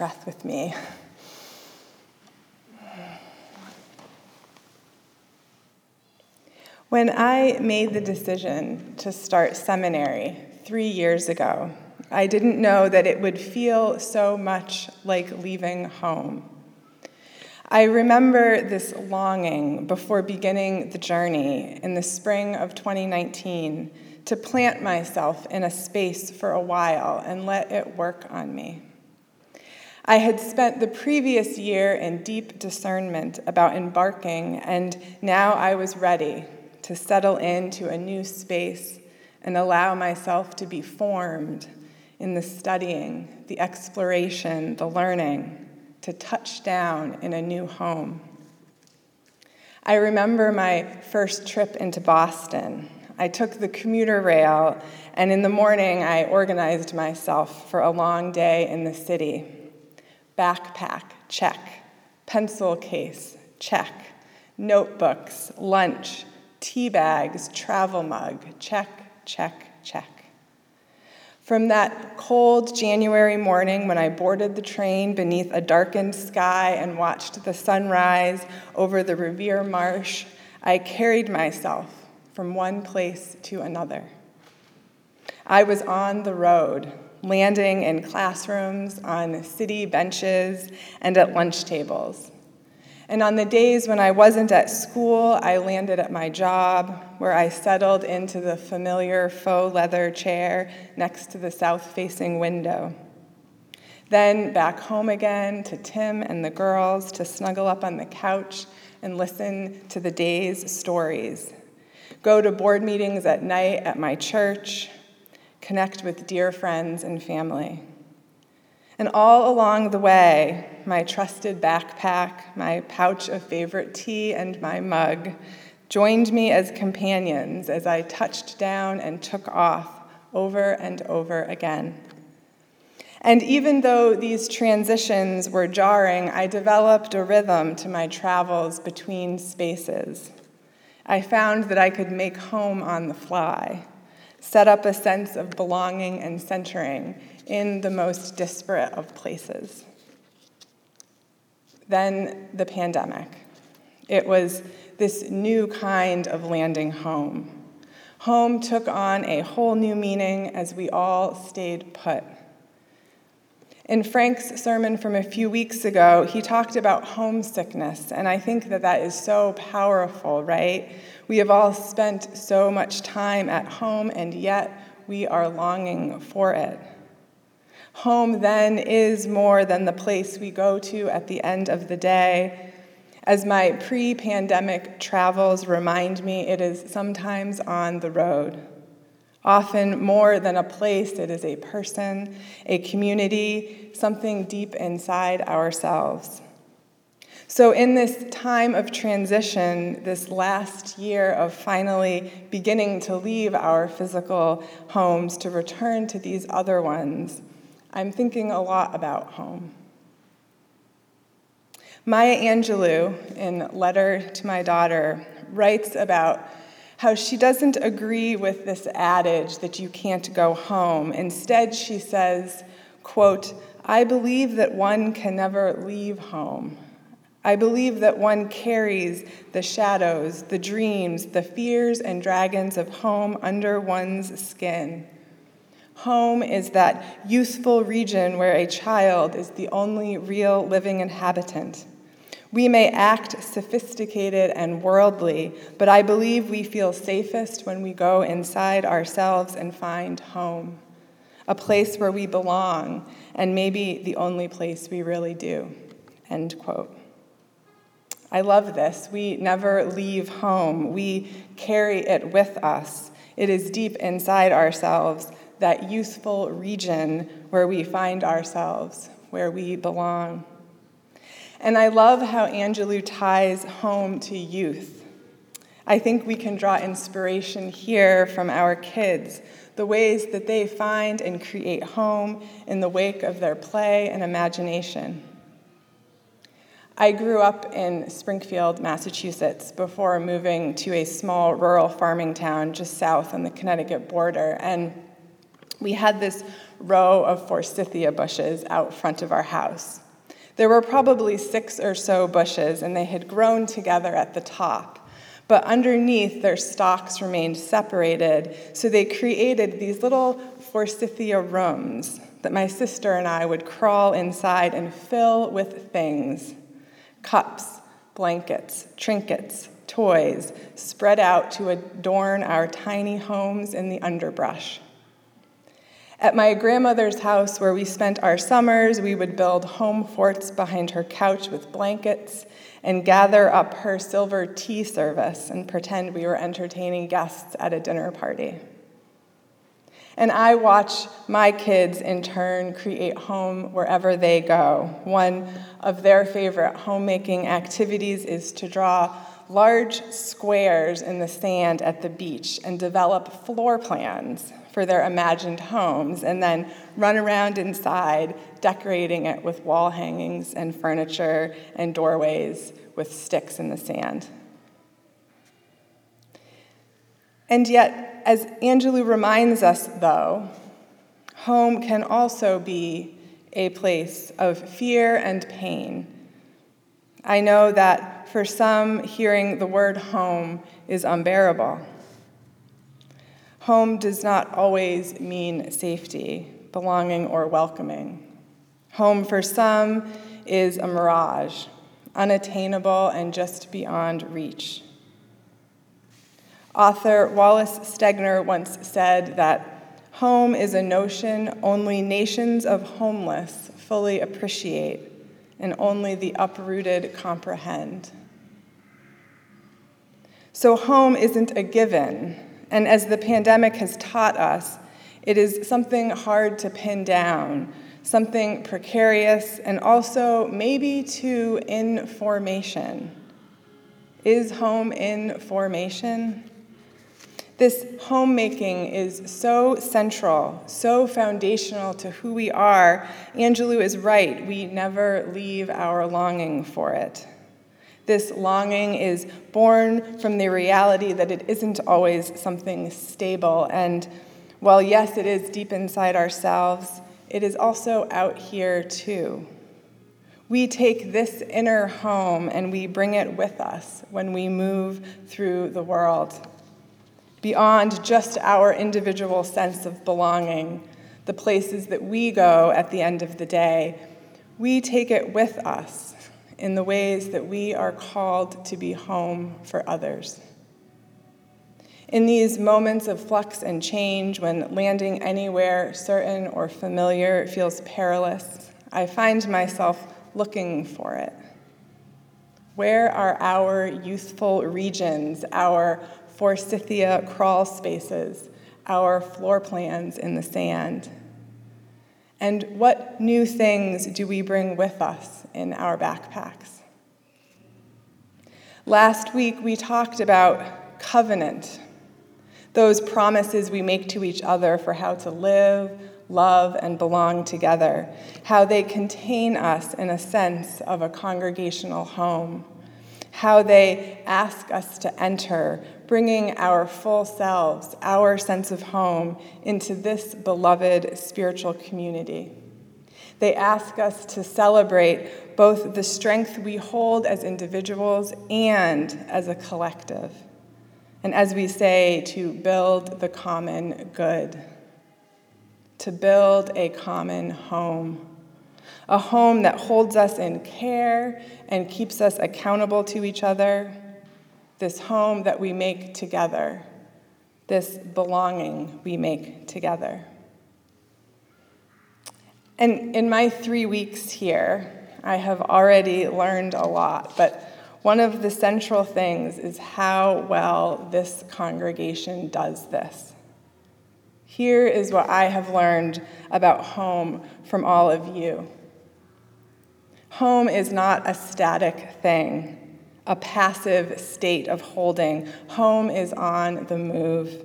breath with me. When I made the decision to start seminary three years ago, I didn't know that it would feel so much like leaving home. I remember this longing before beginning the journey in the spring of 2019 to plant myself in a space for a while and let it work on me. I had spent the previous year in deep discernment about embarking, and now I was ready to settle into a new space and allow myself to be formed in the studying, the exploration, the learning, to touch down in a new home. I remember my first trip into Boston. I took the commuter rail, and in the morning, I organized myself for a long day in the city. Backpack, check. Pencil case, check. Notebooks, lunch, tea bags, travel mug, check, check, check. From that cold January morning when I boarded the train beneath a darkened sky and watched the sunrise over the Revere Marsh, I carried myself from one place to another. I was on the road, landing in classrooms, on city benches, and at lunch tables. And on the days when I wasn't at school, I landed at my job, where I settled into the familiar faux leather chair next to the south facing window. Then back home again to Tim and the girls to snuggle up on the couch and listen to the day's stories. Go to board meetings at night at my church, connect with dear friends and family. And all along the way, my trusted backpack, my pouch of favorite tea, and my mug joined me as companions as I touched down and took off over and over again. And even though these transitions were jarring, I developed a rhythm to my travels between spaces. I found that I could make home on the fly, set up a sense of belonging and centering in the most disparate of places. Then the pandemic. It was this new kind of landing home. Home took on a whole new meaning as we all stayed put. In Frank's sermon from a few weeks ago, he talked about homesickness, and I think that that is so powerful, right? We have all spent so much time at home, and yet we are longing for it. Home then is more than the place we go to at the end of the day. As my pre pandemic travels remind me, it is sometimes on the road. Often more than a place, it is a person, a community, something deep inside ourselves. So, in this time of transition, this last year of finally beginning to leave our physical homes to return to these other ones, I'm thinking a lot about home. Maya Angelou, in Letter to My Daughter, writes about how she doesn't agree with this adage that you can't go home. Instead, she says, quote, I believe that one can never leave home. I believe that one carries the shadows, the dreams, the fears and dragons of home under one's skin. Home is that youthful region where a child is the only real living inhabitant. We may act sophisticated and worldly, but I believe we feel safest when we go inside ourselves and find home, a place where we belong, and maybe the only place we really do. End quote. I love this. We never leave home, we carry it with us. It is deep inside ourselves that youthful region where we find ourselves, where we belong. And I love how Angelou ties home to youth. I think we can draw inspiration here from our kids, the ways that they find and create home in the wake of their play and imagination. I grew up in Springfield, Massachusetts, before moving to a small rural farming town just south on the Connecticut border. And we had this row of forsythia bushes out front of our house. There were probably six or so bushes, and they had grown together at the top. But underneath, their stalks remained separated, so they created these little forsythia rooms that my sister and I would crawl inside and fill with things cups, blankets, trinkets, toys, spread out to adorn our tiny homes in the underbrush. At my grandmother's house, where we spent our summers, we would build home forts behind her couch with blankets and gather up her silver tea service and pretend we were entertaining guests at a dinner party. And I watch my kids in turn create home wherever they go. One of their favorite homemaking activities is to draw large squares in the sand at the beach and develop floor plans for their imagined homes and then run around inside, decorating it with wall hangings and furniture and doorways with sticks in the sand. And yet, as Angelou reminds us, though, home can also be a place of fear and pain. I know that for some, hearing the word home is unbearable. Home does not always mean safety, belonging, or welcoming. Home for some is a mirage, unattainable and just beyond reach. Author Wallace Stegner once said that home is a notion only nations of homeless fully appreciate and only the uprooted comprehend. So, home isn't a given, and as the pandemic has taught us, it is something hard to pin down, something precarious, and also maybe too in formation. Is home in formation? This homemaking is so central, so foundational to who we are. Angelou is right. We never leave our longing for it. This longing is born from the reality that it isn't always something stable. And while, yes, it is deep inside ourselves, it is also out here too. We take this inner home and we bring it with us when we move through the world. Beyond just our individual sense of belonging, the places that we go at the end of the day, we take it with us in the ways that we are called to be home for others. In these moments of flux and change, when landing anywhere certain or familiar feels perilous, I find myself looking for it. Where are our youthful regions, our forsythia crawl spaces, our floor plans in the sand? And what new things do we bring with us in our backpacks? Last week, we talked about covenant, those promises we make to each other for how to live, love, and belong together, how they contain us in a sense of a congregational home, how they ask us to enter, bringing our full selves, our sense of home, into this beloved spiritual community. They ask us to celebrate both the strength we hold as individuals and as a collective. And as we say, to build the common good, to build a common home, a home that holds us in care and keeps us accountable to each other, this home that we make together, this belonging we make together. And in my three weeks here, I have already learned a lot, but one of the central things is how well this congregation does this. Here is what I have learned about home from all of you. Home is not a static thing, a passive state of holding. Home is on the move.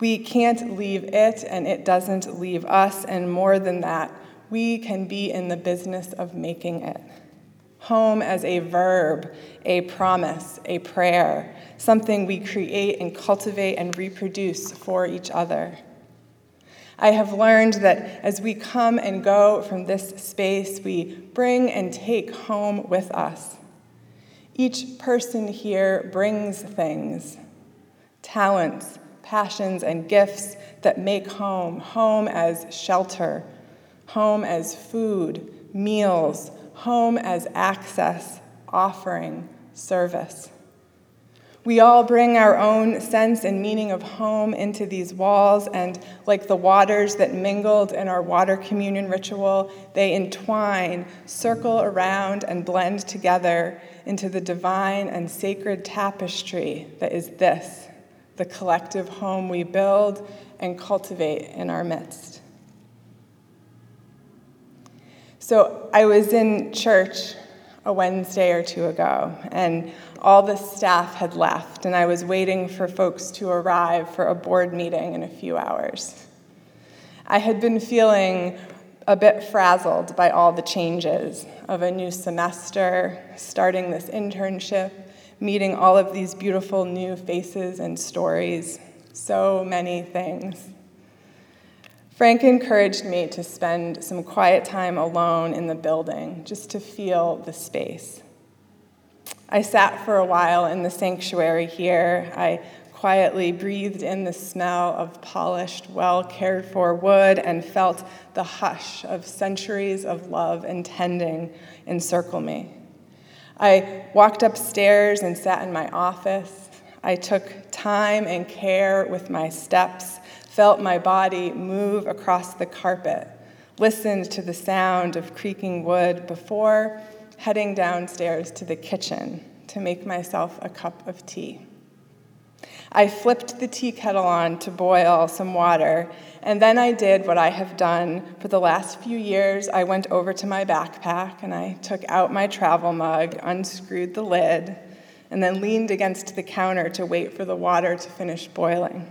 We can't leave it, and it doesn't leave us, and more than that, we can be in the business of making it. Home as a verb, a promise, a prayer, something we create and cultivate and reproduce for each other. I have learned that as we come and go from this space, we bring and take home with us. Each person here brings things, talents, passions, and gifts that make home home as shelter, home as food, meals, home as access, offering, service. We all bring our own sense and meaning of home into these walls, and like the waters that mingled in our water communion ritual, they entwine, circle around, and blend together into the divine and sacred tapestry that is this the collective home we build and cultivate in our midst. So I was in church a Wednesday or two ago, and all the staff had left, and I was waiting for folks to arrive for a board meeting in a few hours. I had been feeling a bit frazzled by all the changes of a new semester, starting this internship, meeting all of these beautiful new faces and stories, so many things. Frank encouraged me to spend some quiet time alone in the building just to feel the space. I sat for a while in the sanctuary here. I quietly breathed in the smell of polished, well cared for wood and felt the hush of centuries of love and tending encircle me. I walked upstairs and sat in my office. I took time and care with my steps felt my body move across the carpet, listened to the sound of creaking wood before heading downstairs to the kitchen to make myself a cup of tea. I flipped the tea kettle on to boil some water, and then I did what I have done for the last few years. I went over to my backpack and I took out my travel mug, unscrewed the lid, and then leaned against the counter to wait for the water to finish boiling.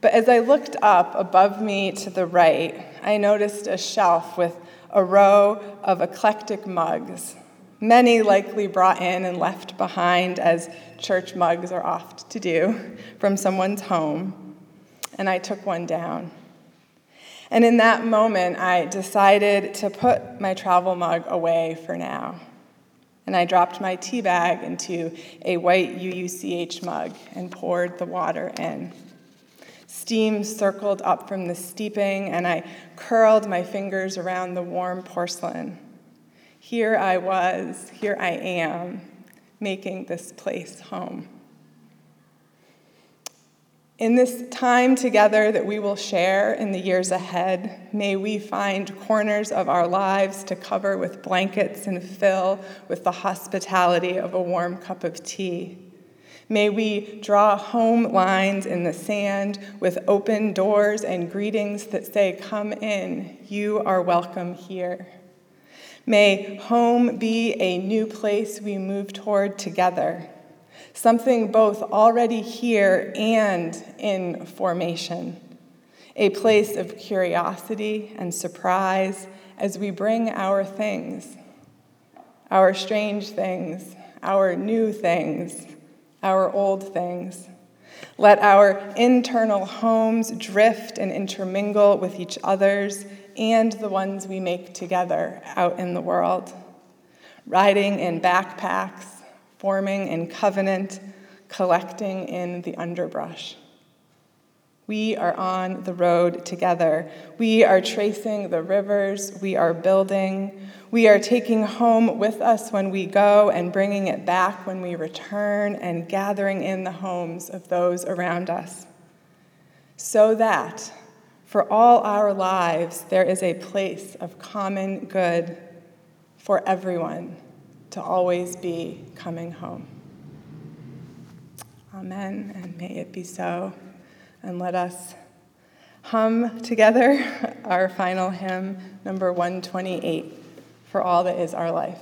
But as I looked up above me to the right, I noticed a shelf with a row of eclectic mugs, many likely brought in and left behind, as church mugs are oft to do, from someone's home. And I took one down. And in that moment, I decided to put my travel mug away for now. And I dropped my tea bag into a white UUCH mug and poured the water in. Steam circled up from the steeping, and I curled my fingers around the warm porcelain. Here I was, here I am, making this place home. In this time together that we will share in the years ahead, may we find corners of our lives to cover with blankets and fill with the hospitality of a warm cup of tea. May we draw home lines in the sand with open doors and greetings that say, Come in, you are welcome here. May home be a new place we move toward together, something both already here and in formation, a place of curiosity and surprise as we bring our things, our strange things, our new things our old things. Let our internal homes drift and intermingle with each other's and the ones we make together out in the world. Riding in backpacks, forming in covenant, collecting in the underbrush. We are on the road together. We are tracing the rivers. We are building. We are taking home with us when we go and bringing it back when we return and gathering in the homes of those around us. So that for all our lives, there is a place of common good for everyone to always be coming home. Amen, and may it be so and let us hum together our final hymn, number 128, For All That Is Our Life.